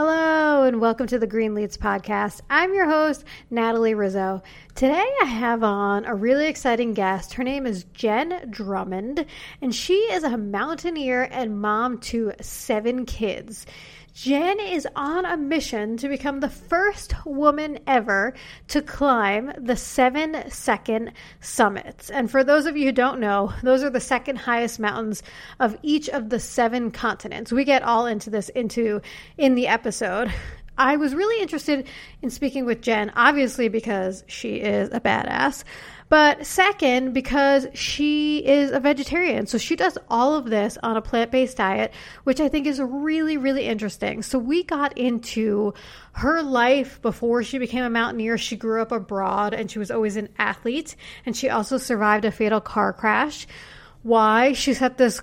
Hello, and welcome to the Greenletes Podcast. I'm your host, Natalie Rizzo. Today I have on a really exciting guest. Her name is Jen Drummond, and she is a mountaineer and mom to seven kids. Jen is on a mission to become the first woman ever to climb the seven second summits. And for those of you who don't know, those are the second highest mountains of each of the seven continents. We get all into this into in the episode. I was really interested in speaking with Jen, obviously because she is a badass. But second, because she is a vegetarian. So she does all of this on a plant based diet, which I think is really, really interesting. So we got into her life before she became a mountaineer. She grew up abroad and she was always an athlete. And she also survived a fatal car crash. Why she set this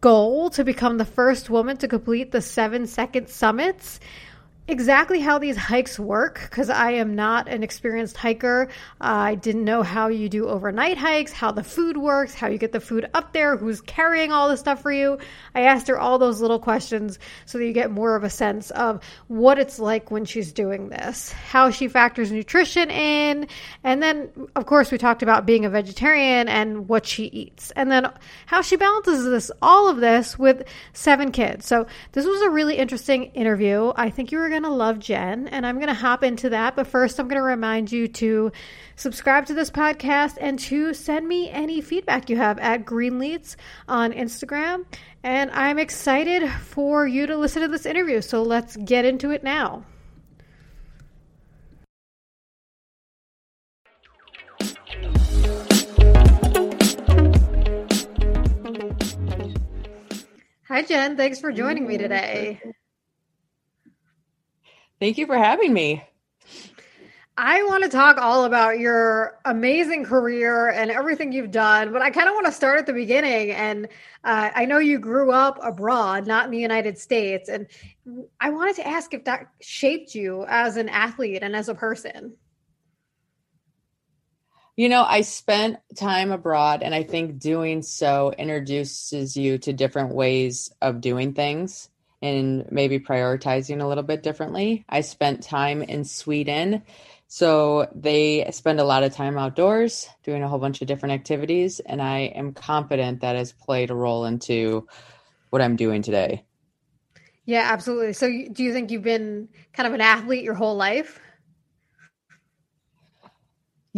goal to become the first woman to complete the seven second summits exactly how these hikes work because I am not an experienced hiker. I didn't know how you do overnight hikes, how the food works, how you get the food up there, who's carrying all the stuff for you. I asked her all those little questions so that you get more of a sense of what it's like when she's doing this, how she factors nutrition in, and then, of course, we talked about being a vegetarian and what she eats, and then how she balances this, all of this with seven kids. So, this was a really interesting interview. I think you were going going to love Jen, and I'm going to hop into that. But first, I'm going to remind you to subscribe to this podcast and to send me any feedback you have at Greenletes on Instagram. And I'm excited for you to listen to this interview. So let's get into it now. Hi, Jen. Thanks for joining me today. Thank you for having me. I want to talk all about your amazing career and everything you've done, but I kind of want to start at the beginning. And uh, I know you grew up abroad, not in the United States. And I wanted to ask if that shaped you as an athlete and as a person. You know, I spent time abroad, and I think doing so introduces you to different ways of doing things and maybe prioritizing a little bit differently. I spent time in Sweden. So they spend a lot of time outdoors doing a whole bunch of different activities. And I am confident that has played a role into what I'm doing today. Yeah, absolutely. So do you think you've been kind of an athlete your whole life?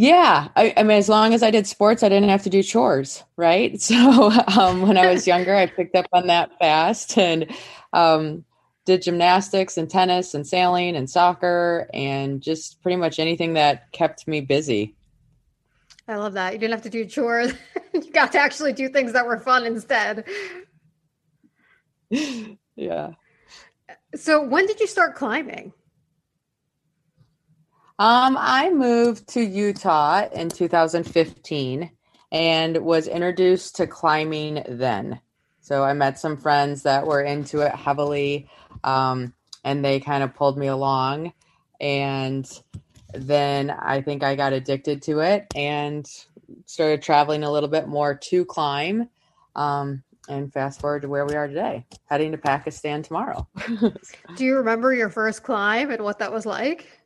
Yeah, I, I, mean, as long as I did sports, I didn't have to do chores, right? So um, when I was younger, I picked up on that fast, and um, did gymnastics and tennis and sailing and soccer and just pretty much anything that kept me busy. I love that. You didn't have to do chores. you got to actually do things that were fun instead. yeah. So when did you start climbing? Um, I moved to Utah in 2015 and was introduced to climbing then. So I met some friends that were into it heavily, um, and they kind of pulled me along. And then I think I got addicted to it and started traveling a little bit more to climb. Um, and fast forward to where we are today, heading to Pakistan tomorrow. Do you remember your first climb and what that was like?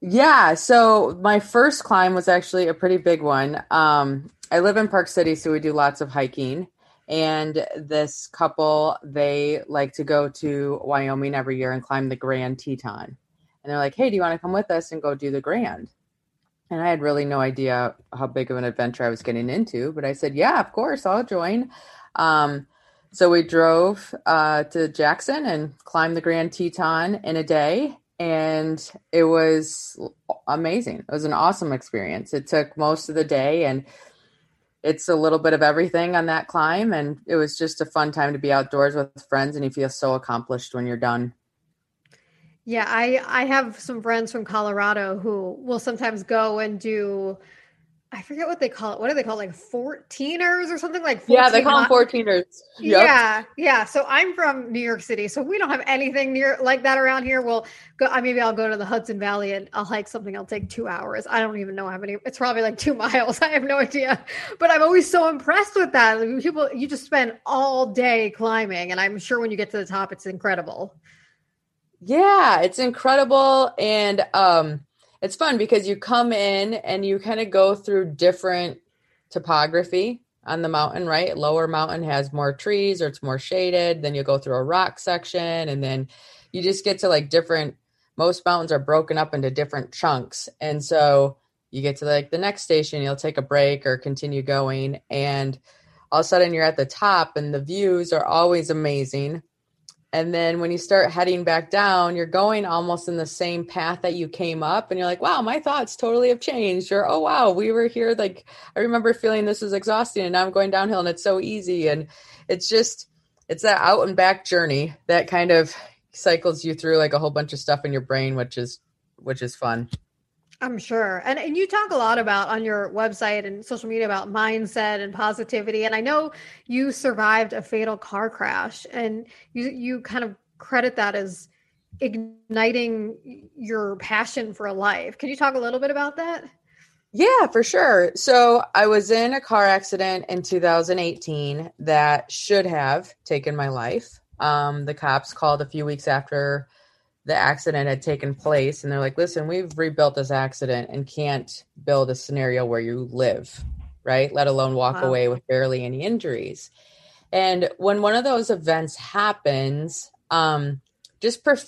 Yeah, so my first climb was actually a pretty big one. Um, I live in Park City, so we do lots of hiking and this couple they like to go to wyoming every year and climb the grand teton. And they're like hey do you want to come with us and go do the grand? And i had really no idea how big of an adventure i was getting into but i said yeah of course i'll join. Um, so we drove uh, to jackson and climbed the grand teton in a day and it was amazing. It was an awesome experience. It took most of the day and it's a little bit of everything on that climb and it was just a fun time to be outdoors with friends and you feel so accomplished when you're done. Yeah i i have some friends from colorado who will sometimes go and do I forget what they call it. What do they call it? Like 14ers or something like Yeah, they call them 14ers. Yep. Yeah. Yeah. So I'm from New York City. So we don't have anything near like that around here. We'll go I maybe I'll go to the Hudson Valley and I'll hike something. I'll take two hours. I don't even know how many it's probably like two miles. I have no idea. But I'm always so impressed with that. People you just spend all day climbing. And I'm sure when you get to the top, it's incredible. Yeah, it's incredible. And um, it's fun because you come in and you kind of go through different topography on the mountain, right? Lower mountain has more trees or it's more shaded. Then you go through a rock section and then you just get to like different most mountains are broken up into different chunks. And so you get to like the next station, you'll take a break or continue going and all of a sudden you're at the top and the views are always amazing and then when you start heading back down, you're going almost in the same path that you came up. And you're like, wow, my thoughts totally have changed. Or, oh, wow, we were here. Like, I remember feeling this was exhausting and now I'm going downhill and it's so easy. And it's just, it's that out and back journey that kind of cycles you through like a whole bunch of stuff in your brain, which is, which is fun. I'm sure. And and you talk a lot about on your website and social media about mindset and positivity. And I know you survived a fatal car crash and you you kind of credit that as igniting your passion for life. Can you talk a little bit about that? Yeah, for sure. So I was in a car accident in 2018 that should have taken my life. Um, the cops called a few weeks after the accident had taken place and they're like listen we've rebuilt this accident and can't build a scenario where you live right? Let alone walk wow. away with barely any injuries. And when one of those events happens um just per-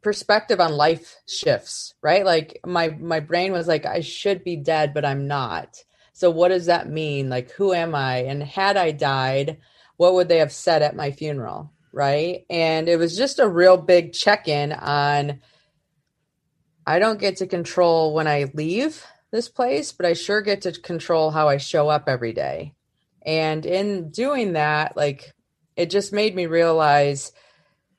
perspective on life shifts right? Like my my brain was like i should be dead but i'm not. So what does that mean? Like who am i? And had i died what would they have said at my funeral right? And it was just a real big check in on I don't get to control when I leave this place, but I sure get to control how I show up every day. And in doing that, like it just made me realize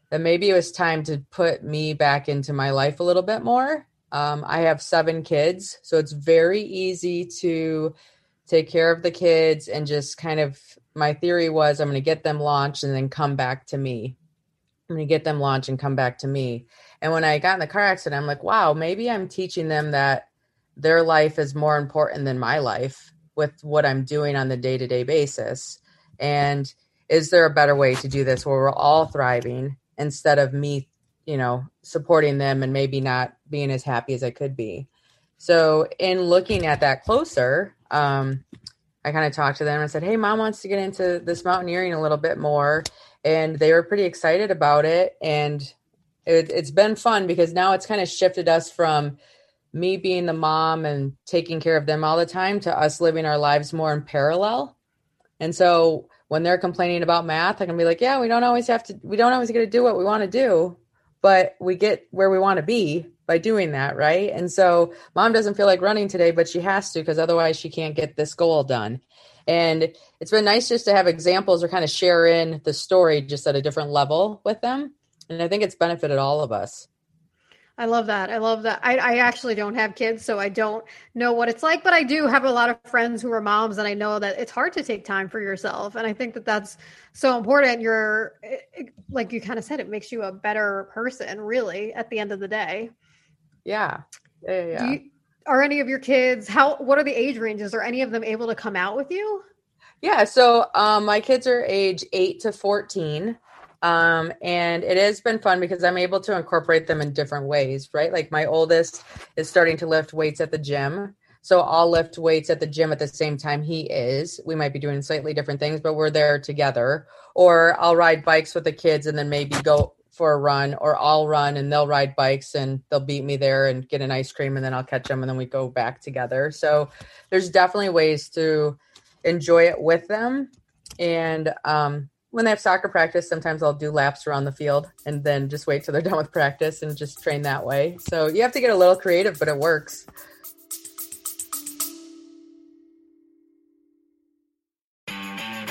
that maybe it was time to put me back into my life a little bit more. Um, I have seven kids, so it's very easy to take care of the kids and just kind of my theory was I'm going to get them launched and then come back to me. I'm going to get them launched and come back to me. And when I got in the car accident, I'm like, wow, maybe I'm teaching them that their life is more important than my life with what I'm doing on the day to day basis. And is there a better way to do this where we're all thriving instead of me, you know, supporting them and maybe not being as happy as I could be? So, in looking at that closer, um, I kind of talked to them and said, Hey, mom wants to get into this mountaineering a little bit more. And they were pretty excited about it. And it, it's been fun because now it's kind of shifted us from me being the mom and taking care of them all the time to us living our lives more in parallel. And so when they're complaining about math, I can be like, yeah, we don't always have to, we don't always get to do what we want to do, but we get where we want to be by doing that, right? And so mom doesn't feel like running today, but she has to because otherwise she can't get this goal done. And it's been nice just to have examples or kind of share in the story just at a different level with them. And I think it's benefited all of us. I love that. I love that. I, I actually don't have kids, so I don't know what it's like, but I do have a lot of friends who are moms, and I know that it's hard to take time for yourself. And I think that that's so important. You're, eh, eh, like you kind of said, it makes you a better person, really, at the end of the day. Yeah. Yeah. yeah. You, are any of your kids how what are the age ranges? Are any of them able to come out with you? Yeah, so um, my kids are age 8 to 14. Um, and it has been fun because I'm able to incorporate them in different ways, right? Like my oldest is starting to lift weights at the gym. So I'll lift weights at the gym at the same time he is. We might be doing slightly different things, but we're there together. Or I'll ride bikes with the kids and then maybe go for a run or I'll run and they'll ride bikes and they'll beat me there and get an ice cream and then I'll catch them and then we go back together. So there's definitely ways to enjoy it with them. And um, when they have soccer practice, sometimes I'll do laps around the field and then just wait till they're done with practice and just train that way. So you have to get a little creative, but it works.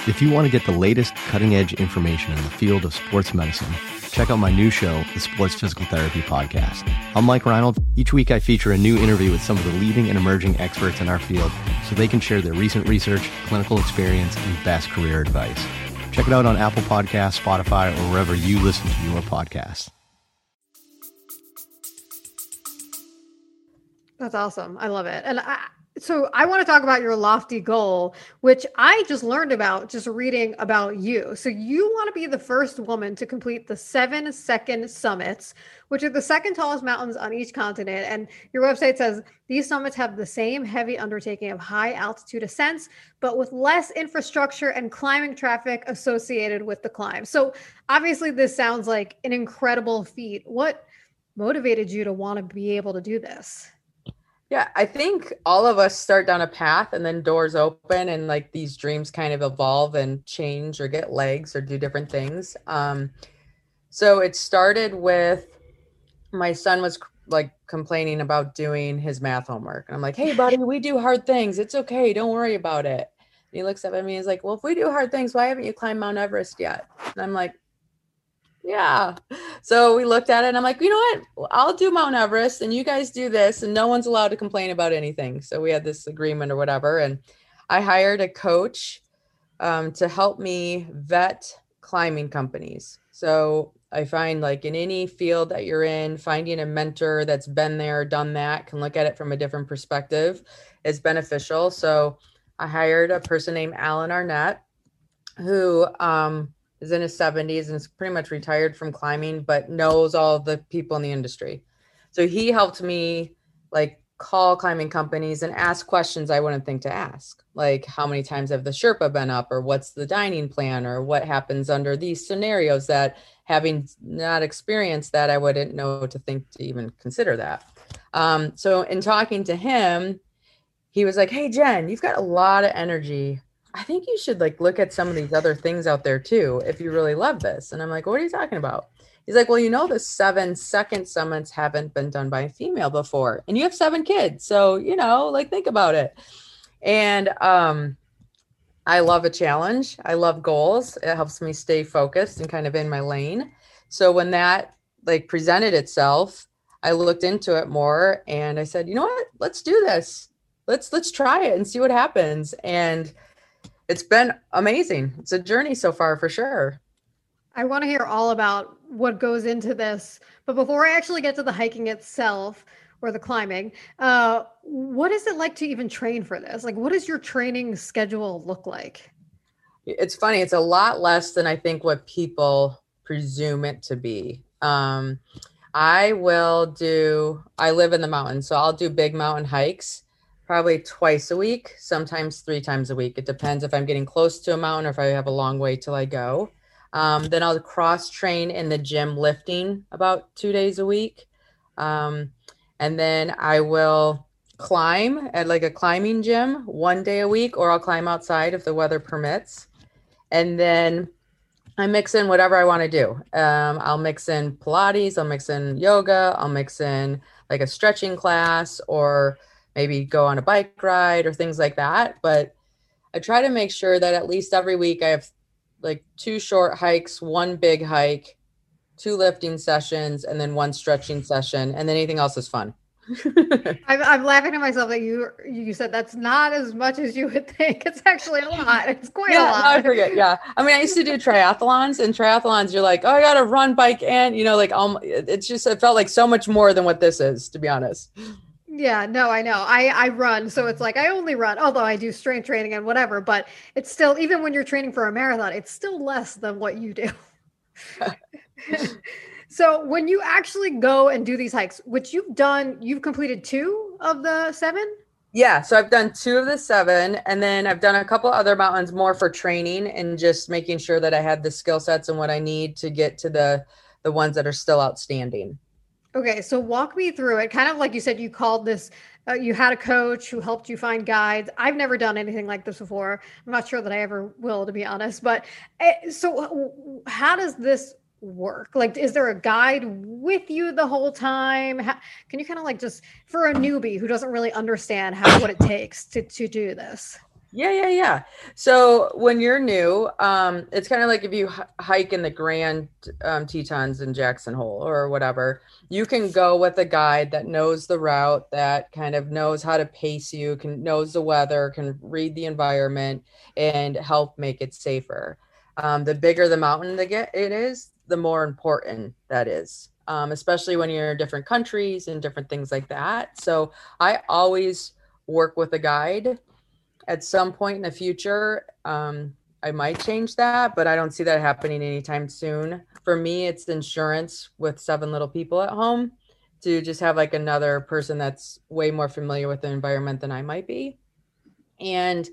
If you want to get the latest cutting edge information in the field of sports medicine, check out my new show, the Sports Physical Therapy Podcast. I'm Mike Reinold. Each week I feature a new interview with some of the leading and emerging experts in our field so they can share their recent research, clinical experience, and best career advice. Check it out on Apple Podcasts, Spotify, or wherever you listen to your podcasts. That's awesome. I love it. And I, so I want to talk about your lofty goal, which I just learned about just reading about you. So you want to be the first woman to complete the seven second summits, which are the second tallest mountains on each continent. And your website says these summits have the same heavy undertaking of high altitude ascents, but with less infrastructure and climbing traffic associated with the climb. So obviously, this sounds like an incredible feat. What motivated you to want to be able to do this? Yeah, I think all of us start down a path and then doors open and like these dreams kind of evolve and change or get legs or do different things. Um, so it started with my son was like complaining about doing his math homework. And I'm like, hey, buddy, we do hard things. It's okay. Don't worry about it. And he looks up at me and he's like, well, if we do hard things, why haven't you climbed Mount Everest yet? And I'm like, yeah. So we looked at it and I'm like, you know what? I'll do Mount Everest and you guys do this and no one's allowed to complain about anything. So we had this agreement or whatever. And I hired a coach um, to help me vet climbing companies. So I find like in any field that you're in, finding a mentor that's been there, done that, can look at it from a different perspective is beneficial. So I hired a person named Alan Arnette who um, is in his 70s and is pretty much retired from climbing, but knows all the people in the industry. So he helped me like call climbing companies and ask questions I wouldn't think to ask, like how many times have the Sherpa been up, or what's the dining plan, or what happens under these scenarios that having not experienced that, I wouldn't know to think to even consider that. Um, so in talking to him, he was like, Hey, Jen, you've got a lot of energy I think you should like look at some of these other things out there too if you really love this. And I'm like, what are you talking about? He's like, well, you know, the seven second summits haven't been done by a female before, and you have seven kids, so you know, like think about it. And um, I love a challenge. I love goals. It helps me stay focused and kind of in my lane. So when that like presented itself, I looked into it more, and I said, you know what? Let's do this. Let's let's try it and see what happens. And it's been amazing. It's a journey so far for sure. I want to hear all about what goes into this. But before I actually get to the hiking itself or the climbing, uh, what is it like to even train for this? Like, what does your training schedule look like? It's funny. It's a lot less than I think what people presume it to be. Um, I will do, I live in the mountains, so I'll do big mountain hikes probably twice a week, sometimes three times a week. It depends if I'm getting close to a mountain or if I have a long way till I go. Um, then I'll cross train in the gym lifting about two days a week. Um, and then I will climb at like a climbing gym one day a week, or I'll climb outside if the weather permits. And then I mix in whatever I want to do. Um, I'll mix in Pilates, I'll mix in yoga, I'll mix in like a stretching class or maybe go on a bike ride or things like that. But I try to make sure that at least every week I have like two short hikes, one big hike, two lifting sessions, and then one stretching session, and then anything else is fun. I'm, I'm, laughing at myself that you you said that's not as much as you would think. It's actually a lot. It's quite yeah, a lot. No, I forget. Yeah, I mean, I used to do triathlons, and triathlons, you're like, oh, I got to run, bike, and you know, like, um, it's just it felt like so much more than what this is, to be honest. Yeah, no, I know. I I run, so it's like I only run, although I do strength training and whatever, but it's still even when you're training for a marathon, it's still less than what you do. so, when you actually go and do these hikes, which you've done, you've completed two of the seven? Yeah, so I've done two of the seven, and then I've done a couple other mountains more for training and just making sure that I had the skill sets and what I need to get to the the ones that are still outstanding. Okay, so walk me through it. Kind of like you said, you called this, uh, you had a coach who helped you find guides. I've never done anything like this before. I'm not sure that I ever will, to be honest. But uh, so, how does this work? Like, is there a guide with you the whole time? How, can you kind of like just for a newbie who doesn't really understand how what it takes to to do this? Yeah, yeah, yeah. So when you're new, um, it's kind of like if you h- hike in the Grand um, Tetons in Jackson Hole or whatever, you can go with a guide that knows the route, that kind of knows how to pace you, can knows the weather, can read the environment, and help make it safer. Um, the bigger the mountain that get it is, the more important that is, um, especially when you're in different countries and different things like that. So I always work with a guide. At some point in the future, um, I might change that, but I don't see that happening anytime soon. For me, it's insurance with seven little people at home to just have like another person that's way more familiar with the environment than I might be. And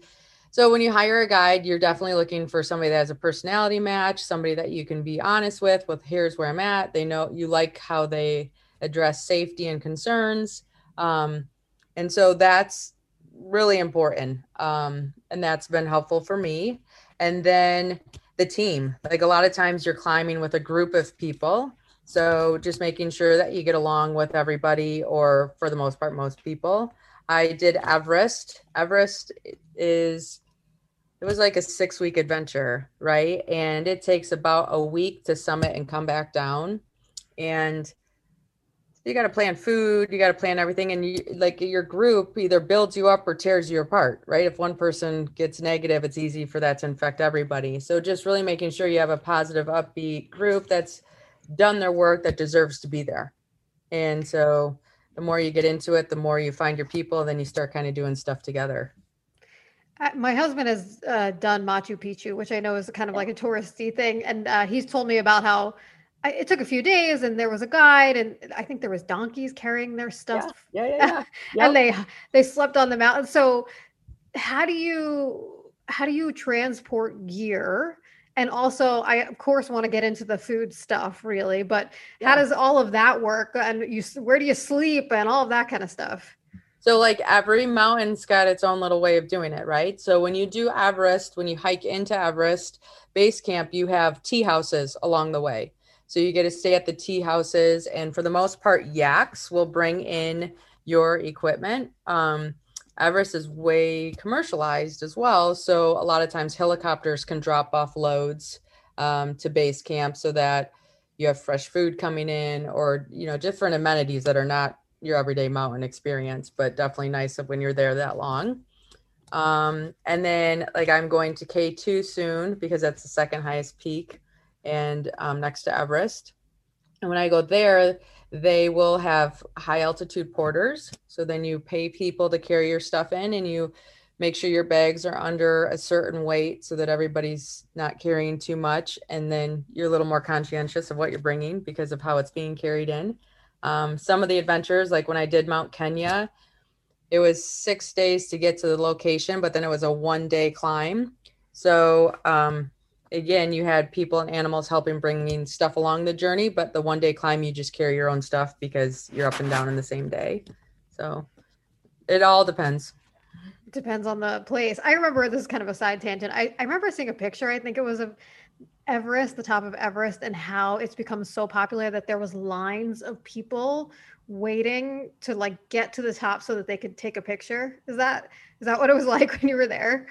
so when you hire a guide, you're definitely looking for somebody that has a personality match, somebody that you can be honest with, with here's where I'm at. They know you like how they address safety and concerns. Um, and so that's really important. Um, and that's been helpful for me. And then the team, like a lot of times you're climbing with a group of people. So just making sure that you get along with everybody, or for the most part, most people. I did Everest. Everest is it was like a six week adventure, right? And it takes about a week to summit and come back down. And you got to plan food, you got to plan everything. And you like your group either builds you up or tears you apart, right? If one person gets negative, it's easy for that to infect everybody. So just really making sure you have a positive, upbeat group that's done their work that deserves to be there. And so the more you get into it, the more you find your people, then you start kind of doing stuff together. My husband has uh, done Machu Picchu, which I know is kind of like a touristy thing, and uh, he's told me about how I, it took a few days, and there was a guide, and I think there was donkeys carrying their stuff. Yeah, yeah, yeah. yeah. and they they slept on the mountain. So, how do you how do you transport gear? And also, I of course want to get into the food stuff, really. But yeah. how does all of that work? And you, where do you sleep, and all of that kind of stuff? So, like every mountain's got its own little way of doing it, right? So, when you do Everest, when you hike into Everest base camp, you have tea houses along the way. So, you get to stay at the tea houses. And for the most part, yaks will bring in your equipment. Um, Everest is way commercialized as well. So, a lot of times, helicopters can drop off loads um, to base camp so that you have fresh food coming in or, you know, different amenities that are not your everyday mountain experience, but definitely nice when you're there that long. Um, and then like I'm going to K2 soon because that's the second highest peak and um, next to Everest. And when I go there, they will have high altitude porters. So then you pay people to carry your stuff in and you make sure your bags are under a certain weight so that everybody's not carrying too much. And then you're a little more conscientious of what you're bringing because of how it's being carried in. Um, some of the adventures, like when I did Mount Kenya, it was six days to get to the location, but then it was a one day climb. So, um, again, you had people and animals helping bringing stuff along the journey, but the one day climb, you just carry your own stuff because you're up and down in the same day. So, it all depends. Depends on the place. I remember this is kind of a side tangent. I, I remember seeing a picture. I think it was of Everest, the top of Everest, and how it's become so popular that there was lines of people waiting to like get to the top so that they could take a picture. Is that is that what it was like when you were there?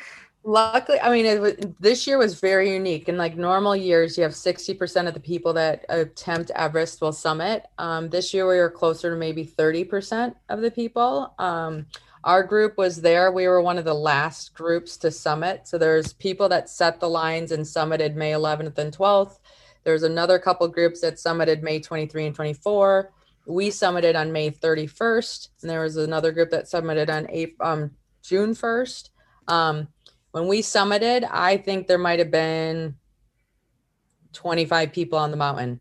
Luckily, I mean, it this year was very unique. In like normal years, you have sixty percent of the people that attempt Everest will summit. Um, this year, we were closer to maybe thirty percent of the people. Um, our group was there. We were one of the last groups to summit. So there's people that set the lines and summited May 11th and 12th. There's another couple groups that summited May 23 and 24. We summited on May 31st, and there was another group that summited on April, um, June 1st. Um, when we summited, I think there might have been 25 people on the mountain.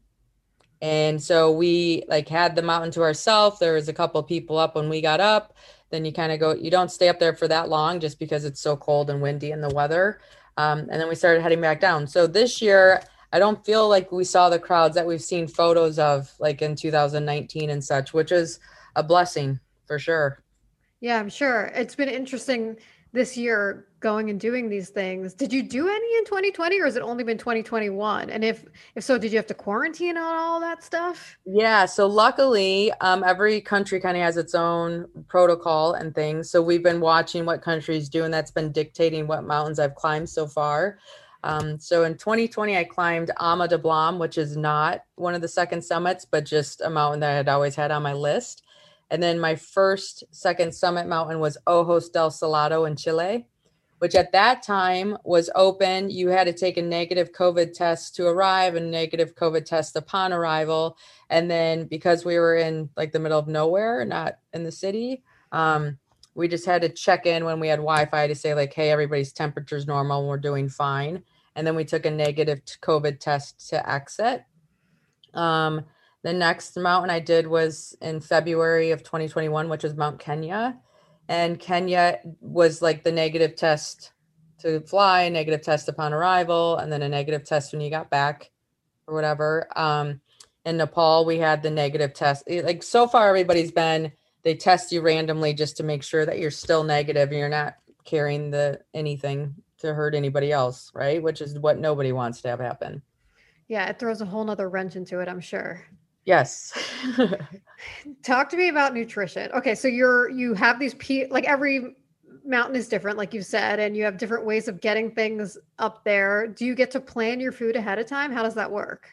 And so we like had the mountain to ourselves. There was a couple of people up when we got up. Then you kind of go you don't stay up there for that long just because it's so cold and windy in the weather. Um, and then we started heading back down. So this year i don't feel like we saw the crowds that we've seen photos of like in 2019 and such which is a blessing for sure. Yeah i'm sure. It's been interesting this year going and doing these things. Did you do any in 2020 or has it only been 2021? And if if so, did you have to quarantine on all that stuff? Yeah, so luckily, um, every country kind of has its own protocol and things. So we've been watching what countries do, and that's been dictating what mountains I've climbed so far. Um, so in 2020, I climbed Ama Dablam, which is not one of the second summits, but just a mountain that I had always had on my list. And then my first second summit mountain was Ojos del Salado in Chile, which at that time was open. You had to take a negative COVID test to arrive and negative COVID test upon arrival. And then because we were in like the middle of nowhere, not in the city, um, we just had to check in when we had Wi-Fi to say like, hey, everybody's temperature is normal we're doing fine. And then we took a negative COVID test to exit. Um, the next mountain I did was in February of 2021, which was Mount Kenya. And Kenya was like the negative test to fly, negative test upon arrival, and then a negative test when you got back or whatever. Um, in Nepal, we had the negative test. Like so far, everybody's been they test you randomly just to make sure that you're still negative and you're not carrying the anything to hurt anybody else, right? Which is what nobody wants to have happen. Yeah, it throws a whole nother wrench into it, I'm sure. Yes. Talk to me about nutrition. Okay, so you're you have these pe- like every mountain is different, like you said, and you have different ways of getting things up there. Do you get to plan your food ahead of time? How does that work?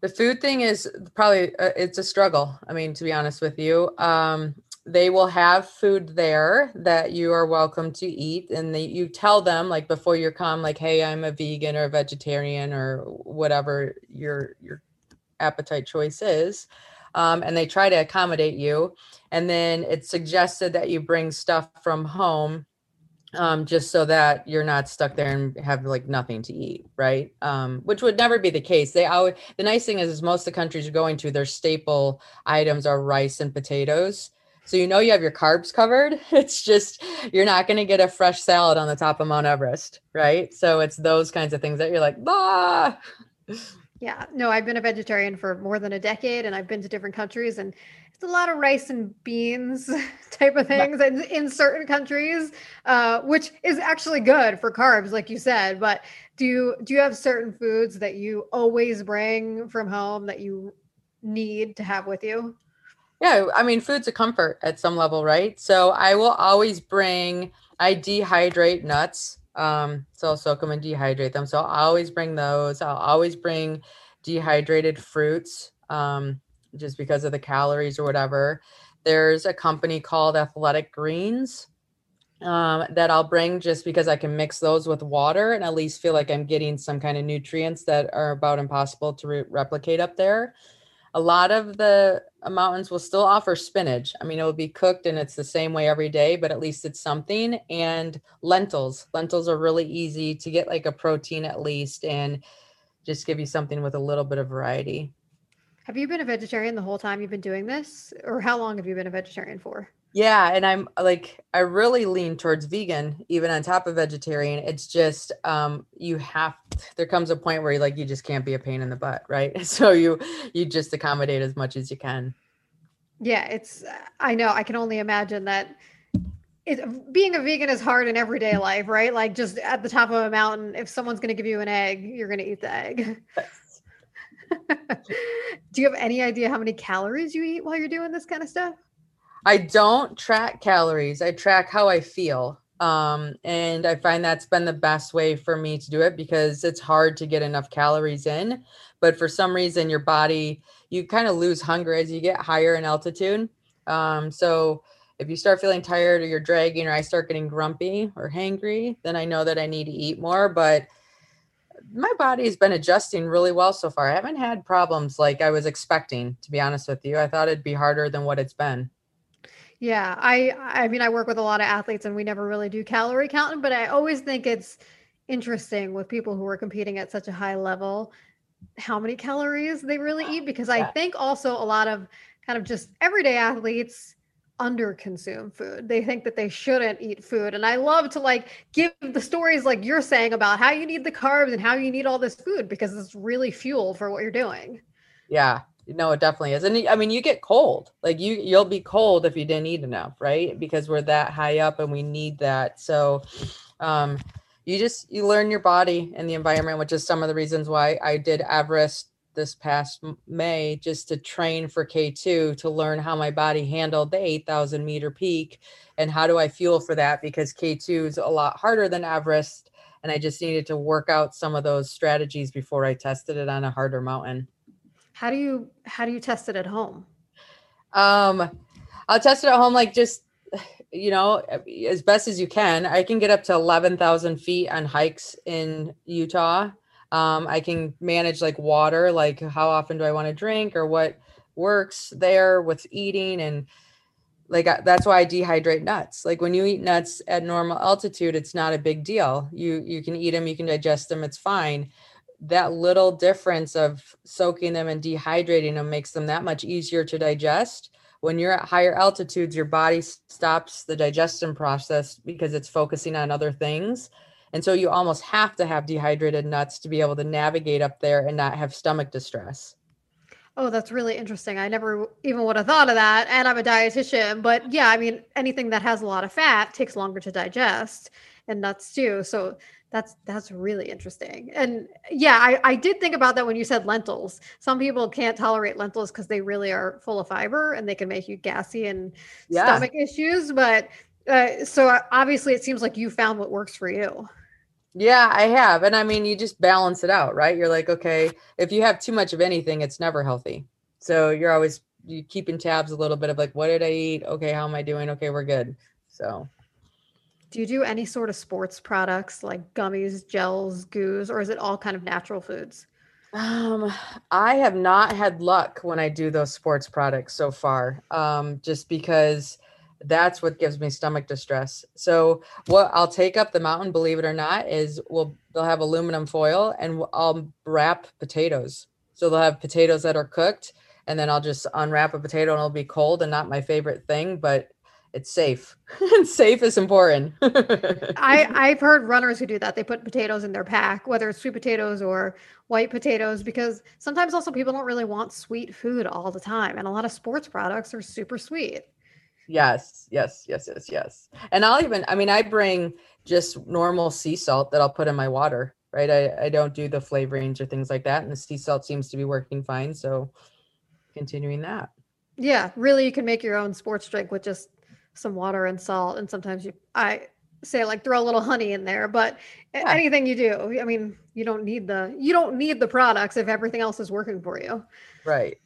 the food thing is probably uh, it's a struggle i mean to be honest with you um, they will have food there that you are welcome to eat and they, you tell them like before you come like hey i'm a vegan or a vegetarian or whatever your your appetite choice is um, and they try to accommodate you and then it's suggested that you bring stuff from home um, just so that you're not stuck there and have like nothing to eat, right? Um, which would never be the case. They always the nice thing is, is most of the countries you're going to, their staple items are rice and potatoes. So you know you have your carbs covered. It's just you're not going to get a fresh salad on the top of Mount Everest, right? So it's those kinds of things that you're like, bah. Yeah, no, I've been a vegetarian for more than a decade and I've been to different countries and it's a lot of rice and beans type of things in, in certain countries, uh, which is actually good for carbs, like you said. But do you do you have certain foods that you always bring from home that you need to have with you? Yeah, I mean, food's a comfort at some level, right? So I will always bring. I dehydrate nuts um, so I'll soak them and dehydrate them. So I'll always bring those. I'll always bring dehydrated fruits um, just because of the calories or whatever. There's a company called Athletic Greens um, that I'll bring just because I can mix those with water and at least feel like I'm getting some kind of nutrients that are about impossible to re- replicate up there. A lot of the mountains will still offer spinach. I mean, it will be cooked and it's the same way every day, but at least it's something. And lentils. Lentils are really easy to get like a protein at least and just give you something with a little bit of variety. Have you been a vegetarian the whole time you've been doing this? Or how long have you been a vegetarian for? Yeah, and I'm like I really lean towards vegan even on top of vegetarian. It's just um you have there comes a point where you like you just can't be a pain in the butt, right? So you you just accommodate as much as you can. Yeah, it's I know, I can only imagine that it, being a vegan is hard in everyday life, right? Like just at the top of a mountain, if someone's going to give you an egg, you're going to eat the egg. Do you have any idea how many calories you eat while you're doing this kind of stuff? I don't track calories. I track how I feel. Um, and I find that's been the best way for me to do it because it's hard to get enough calories in. But for some reason, your body, you kind of lose hunger as you get higher in altitude. Um, so if you start feeling tired or you're dragging or I start getting grumpy or hangry, then I know that I need to eat more. But my body's been adjusting really well so far. I haven't had problems like I was expecting, to be honest with you. I thought it'd be harder than what it's been. Yeah, I I mean I work with a lot of athletes and we never really do calorie counting, but I always think it's interesting with people who are competing at such a high level how many calories they really eat because I think also a lot of kind of just everyday athletes under consume food. They think that they shouldn't eat food. And I love to like give the stories like you're saying about how you need the carbs and how you need all this food because it's really fuel for what you're doing. Yeah no it definitely is and i mean you get cold like you you'll be cold if you didn't eat enough right? Because we're that high up and we need that so um you just you learn your body and the environment which is some of the reasons why i did everest this past may just to train for k2 to learn how my body handled the 8000 meter peak and how do i fuel for that because k2 is a lot harder than everest and i just needed to work out some of those strategies before i tested it on a harder mountain how do you how do you test it at home? Um, I'll test it at home like just you know as best as you can. I can get up to eleven thousand feet on hikes in Utah. Um, I can manage like water, like how often do I want to drink or what works there with eating and like that's why I dehydrate nuts. Like when you eat nuts at normal altitude, it's not a big deal. You you can eat them, you can digest them, it's fine. That little difference of soaking them and dehydrating them makes them that much easier to digest. When you're at higher altitudes, your body stops the digestion process because it's focusing on other things. And so you almost have to have dehydrated nuts to be able to navigate up there and not have stomach distress. Oh, that's really interesting. I never even would have thought of that. And I'm a dietitian, but yeah, I mean, anything that has a lot of fat takes longer to digest, and nuts too. So that's that's really interesting. And yeah, I, I did think about that when you said lentils. Some people can't tolerate lentils because they really are full of fiber and they can make you gassy and yeah. stomach issues. But uh, so obviously, it seems like you found what works for you. Yeah, I have. And I mean, you just balance it out, right? You're like, okay, if you have too much of anything, it's never healthy. So you're always you keeping tabs a little bit of like, what did I eat? Okay, how am I doing? Okay, we're good. So do you do any sort of sports products like gummies, gels, goos, or is it all kind of natural foods? Um, I have not had luck when I do those sports products so far. Um, just because that's what gives me stomach distress. So what I'll take up the mountain, believe it or not, is we'll they'll have aluminum foil and I'll wrap potatoes. So they'll have potatoes that are cooked, and then I'll just unwrap a potato and it'll be cold and not my favorite thing, but it's safe. safe is important. I I've heard runners who do that. They put potatoes in their pack, whether it's sweet potatoes or white potatoes, because sometimes also people don't really want sweet food all the time, and a lot of sports products are super sweet. Yes, yes, yes, yes, yes. And I'll even, I mean, I bring just normal sea salt that I'll put in my water, right? I, I don't do the flavorings or things like that. And the sea salt seems to be working fine. So continuing that. Yeah, really, you can make your own sports drink with just some water and salt. And sometimes you, I say like throw a little honey in there, but yeah. anything you do, I mean, you don't need the, you don't need the products if everything else is working for you. Right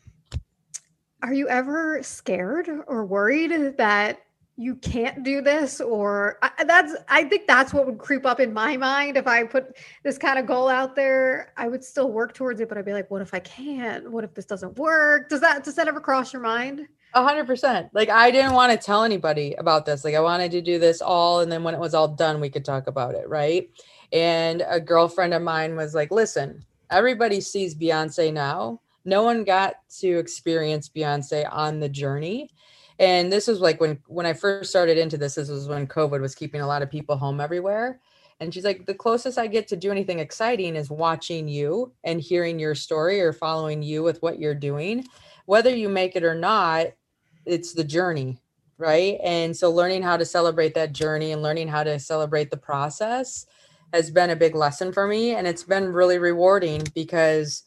are you ever scared or worried that you can't do this or I, that's i think that's what would creep up in my mind if i put this kind of goal out there i would still work towards it but i'd be like what if i can't what if this doesn't work does that does that ever cross your mind a hundred percent like i didn't want to tell anybody about this like i wanted to do this all and then when it was all done we could talk about it right and a girlfriend of mine was like listen everybody sees beyonce now no one got to experience Beyonce on the journey. And this was like when when I first started into this, this was when COVID was keeping a lot of people home everywhere. And she's like, the closest I get to do anything exciting is watching you and hearing your story or following you with what you're doing. Whether you make it or not, it's the journey, right? And so learning how to celebrate that journey and learning how to celebrate the process has been a big lesson for me. And it's been really rewarding because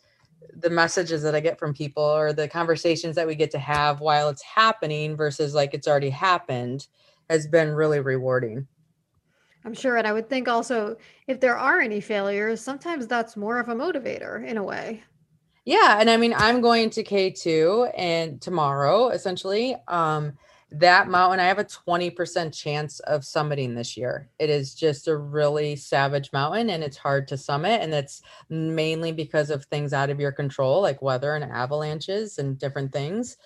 the messages that I get from people or the conversations that we get to have while it's happening versus like it's already happened has been really rewarding. I'm sure. And I would think also if there are any failures, sometimes that's more of a motivator in a way. Yeah. And I mean, I'm going to K2 and tomorrow essentially. Um, that mountain, I have a 20% chance of summiting this year. It is just a really savage mountain and it's hard to summit. And it's mainly because of things out of your control, like weather and avalanches and different things.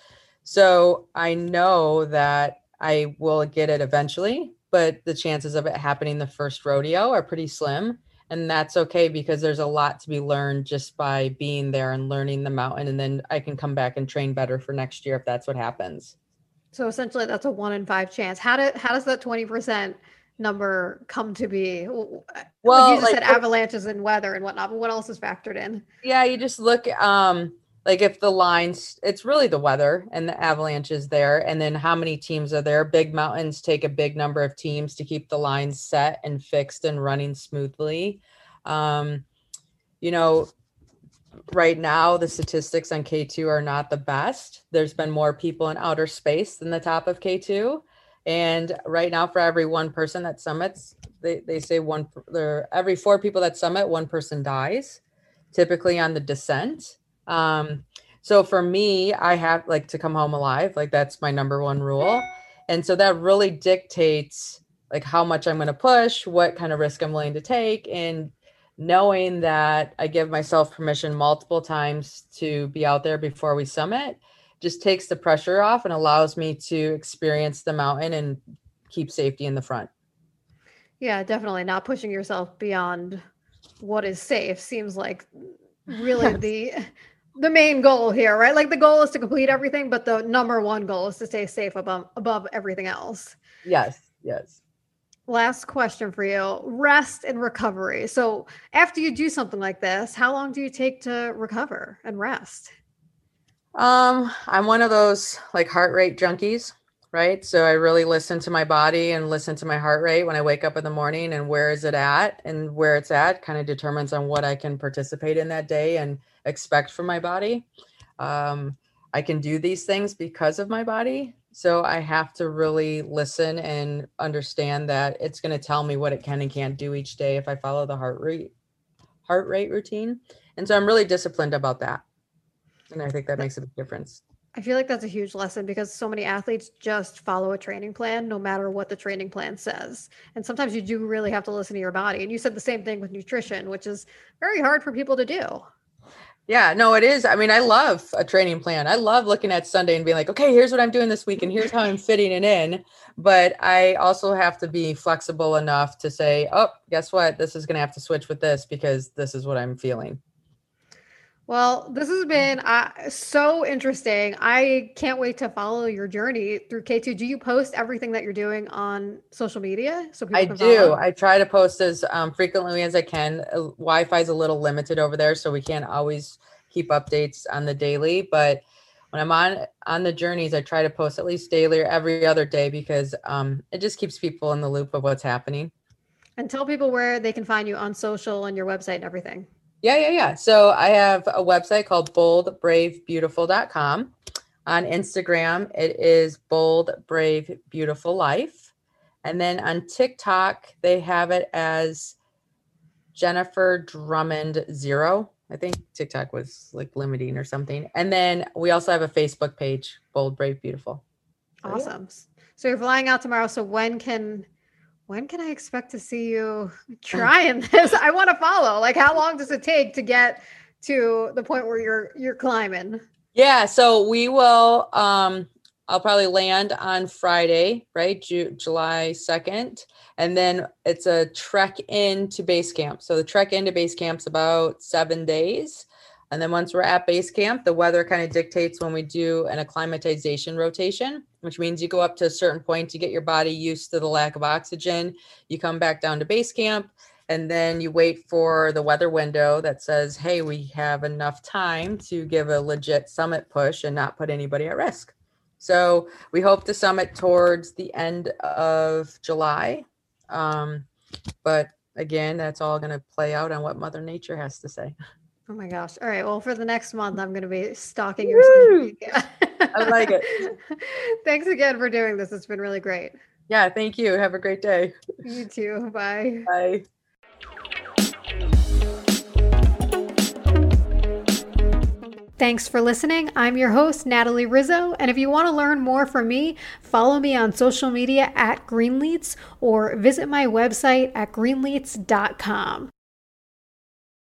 So I know that I will get it eventually, but the chances of it happening the first rodeo are pretty slim. And that's okay because there's a lot to be learned just by being there and learning the mountain. And then I can come back and train better for next year if that's what happens. So essentially, that's a one in five chance. How did how does that twenty percent number come to be? Well, you just like, said avalanches and weather and whatnot, but what else is factored in? Yeah, you just look um like if the lines it's really the weather and the avalanches there and then how many teams are there big mountains take a big number of teams to keep the lines set and fixed and running smoothly um you know right now the statistics on K2 are not the best. There's been more people in outer space than the top of K2. And right now, for every one person that summits, they, they say one every four people that summit, one person dies, typically on the descent. Um, so for me, I have like to come home alive. Like that's my number one rule. And so that really dictates like how much I'm going to push, what kind of risk I'm willing to take, and knowing that I give myself permission multiple times to be out there before we summit just takes the pressure off and allows me to experience the mountain and keep safety in the front. Yeah, definitely not pushing yourself beyond what is safe seems like really the the main goal here, right? Like the goal is to complete everything, but the number one goal is to stay safe above above everything else. Yes, yes. Last question for you. Rest and recovery. So, after you do something like this, how long do you take to recover and rest? Um, I'm one of those like heart rate junkies, right? So I really listen to my body and listen to my heart rate when I wake up in the morning and where is it at and where it's at kind of determines on what I can participate in that day and expect from my body. Um, I can do these things because of my body. So I have to really listen and understand that it's going to tell me what it can and can't do each day if I follow the heart rate heart rate routine. And so I'm really disciplined about that. And I think that makes a big difference. I feel like that's a huge lesson because so many athletes just follow a training plan no matter what the training plan says. And sometimes you do really have to listen to your body. And you said the same thing with nutrition, which is very hard for people to do. Yeah, no, it is. I mean, I love a training plan. I love looking at Sunday and being like, okay, here's what I'm doing this week and here's how I'm fitting it in. But I also have to be flexible enough to say, oh, guess what? This is going to have to switch with this because this is what I'm feeling. Well, this has been uh, so interesting. I can't wait to follow your journey through K2. Do you post everything that you're doing on social media? So I do. I try to post as um, frequently as I can. Uh, Wi-Fi is a little limited over there, so we can't always keep updates on the daily. But when I'm on on the journeys, I try to post at least daily or every other day because um, it just keeps people in the loop of what's happening. And tell people where they can find you on social and your website and everything. Yeah, yeah, yeah. So I have a website called boldbravebeautiful.com. On Instagram, it is bold brave beautiful life. And then on TikTok, they have it as Jennifer Drummond Zero. I think TikTok was like limiting or something. And then we also have a Facebook page, Bold Brave Beautiful. Awesome. Yeah. so you're flying out tomorrow. So when can when can I expect to see you trying this? I want to follow. Like, how long does it take to get to the point where you're you're climbing? Yeah, so we will. Um, I'll probably land on Friday, right, Ju- July second, and then it's a trek into base camp. So the trek into base camp's about seven days. And then once we're at base camp, the weather kind of dictates when we do an acclimatization rotation, which means you go up to a certain point to get your body used to the lack of oxygen. You come back down to base camp, and then you wait for the weather window that says, hey, we have enough time to give a legit summit push and not put anybody at risk. So we hope to summit towards the end of July. Um, but again, that's all going to play out on what Mother Nature has to say. Oh my gosh. All right. Well, for the next month, I'm going to be stalking your social media. I like it. Thanks again for doing this. It's been really great. Yeah. Thank you. Have a great day. You too. Bye. Bye. Thanks for listening. I'm your host, Natalie Rizzo. And if you want to learn more from me, follow me on social media at Greenletes or visit my website at greenletes.com.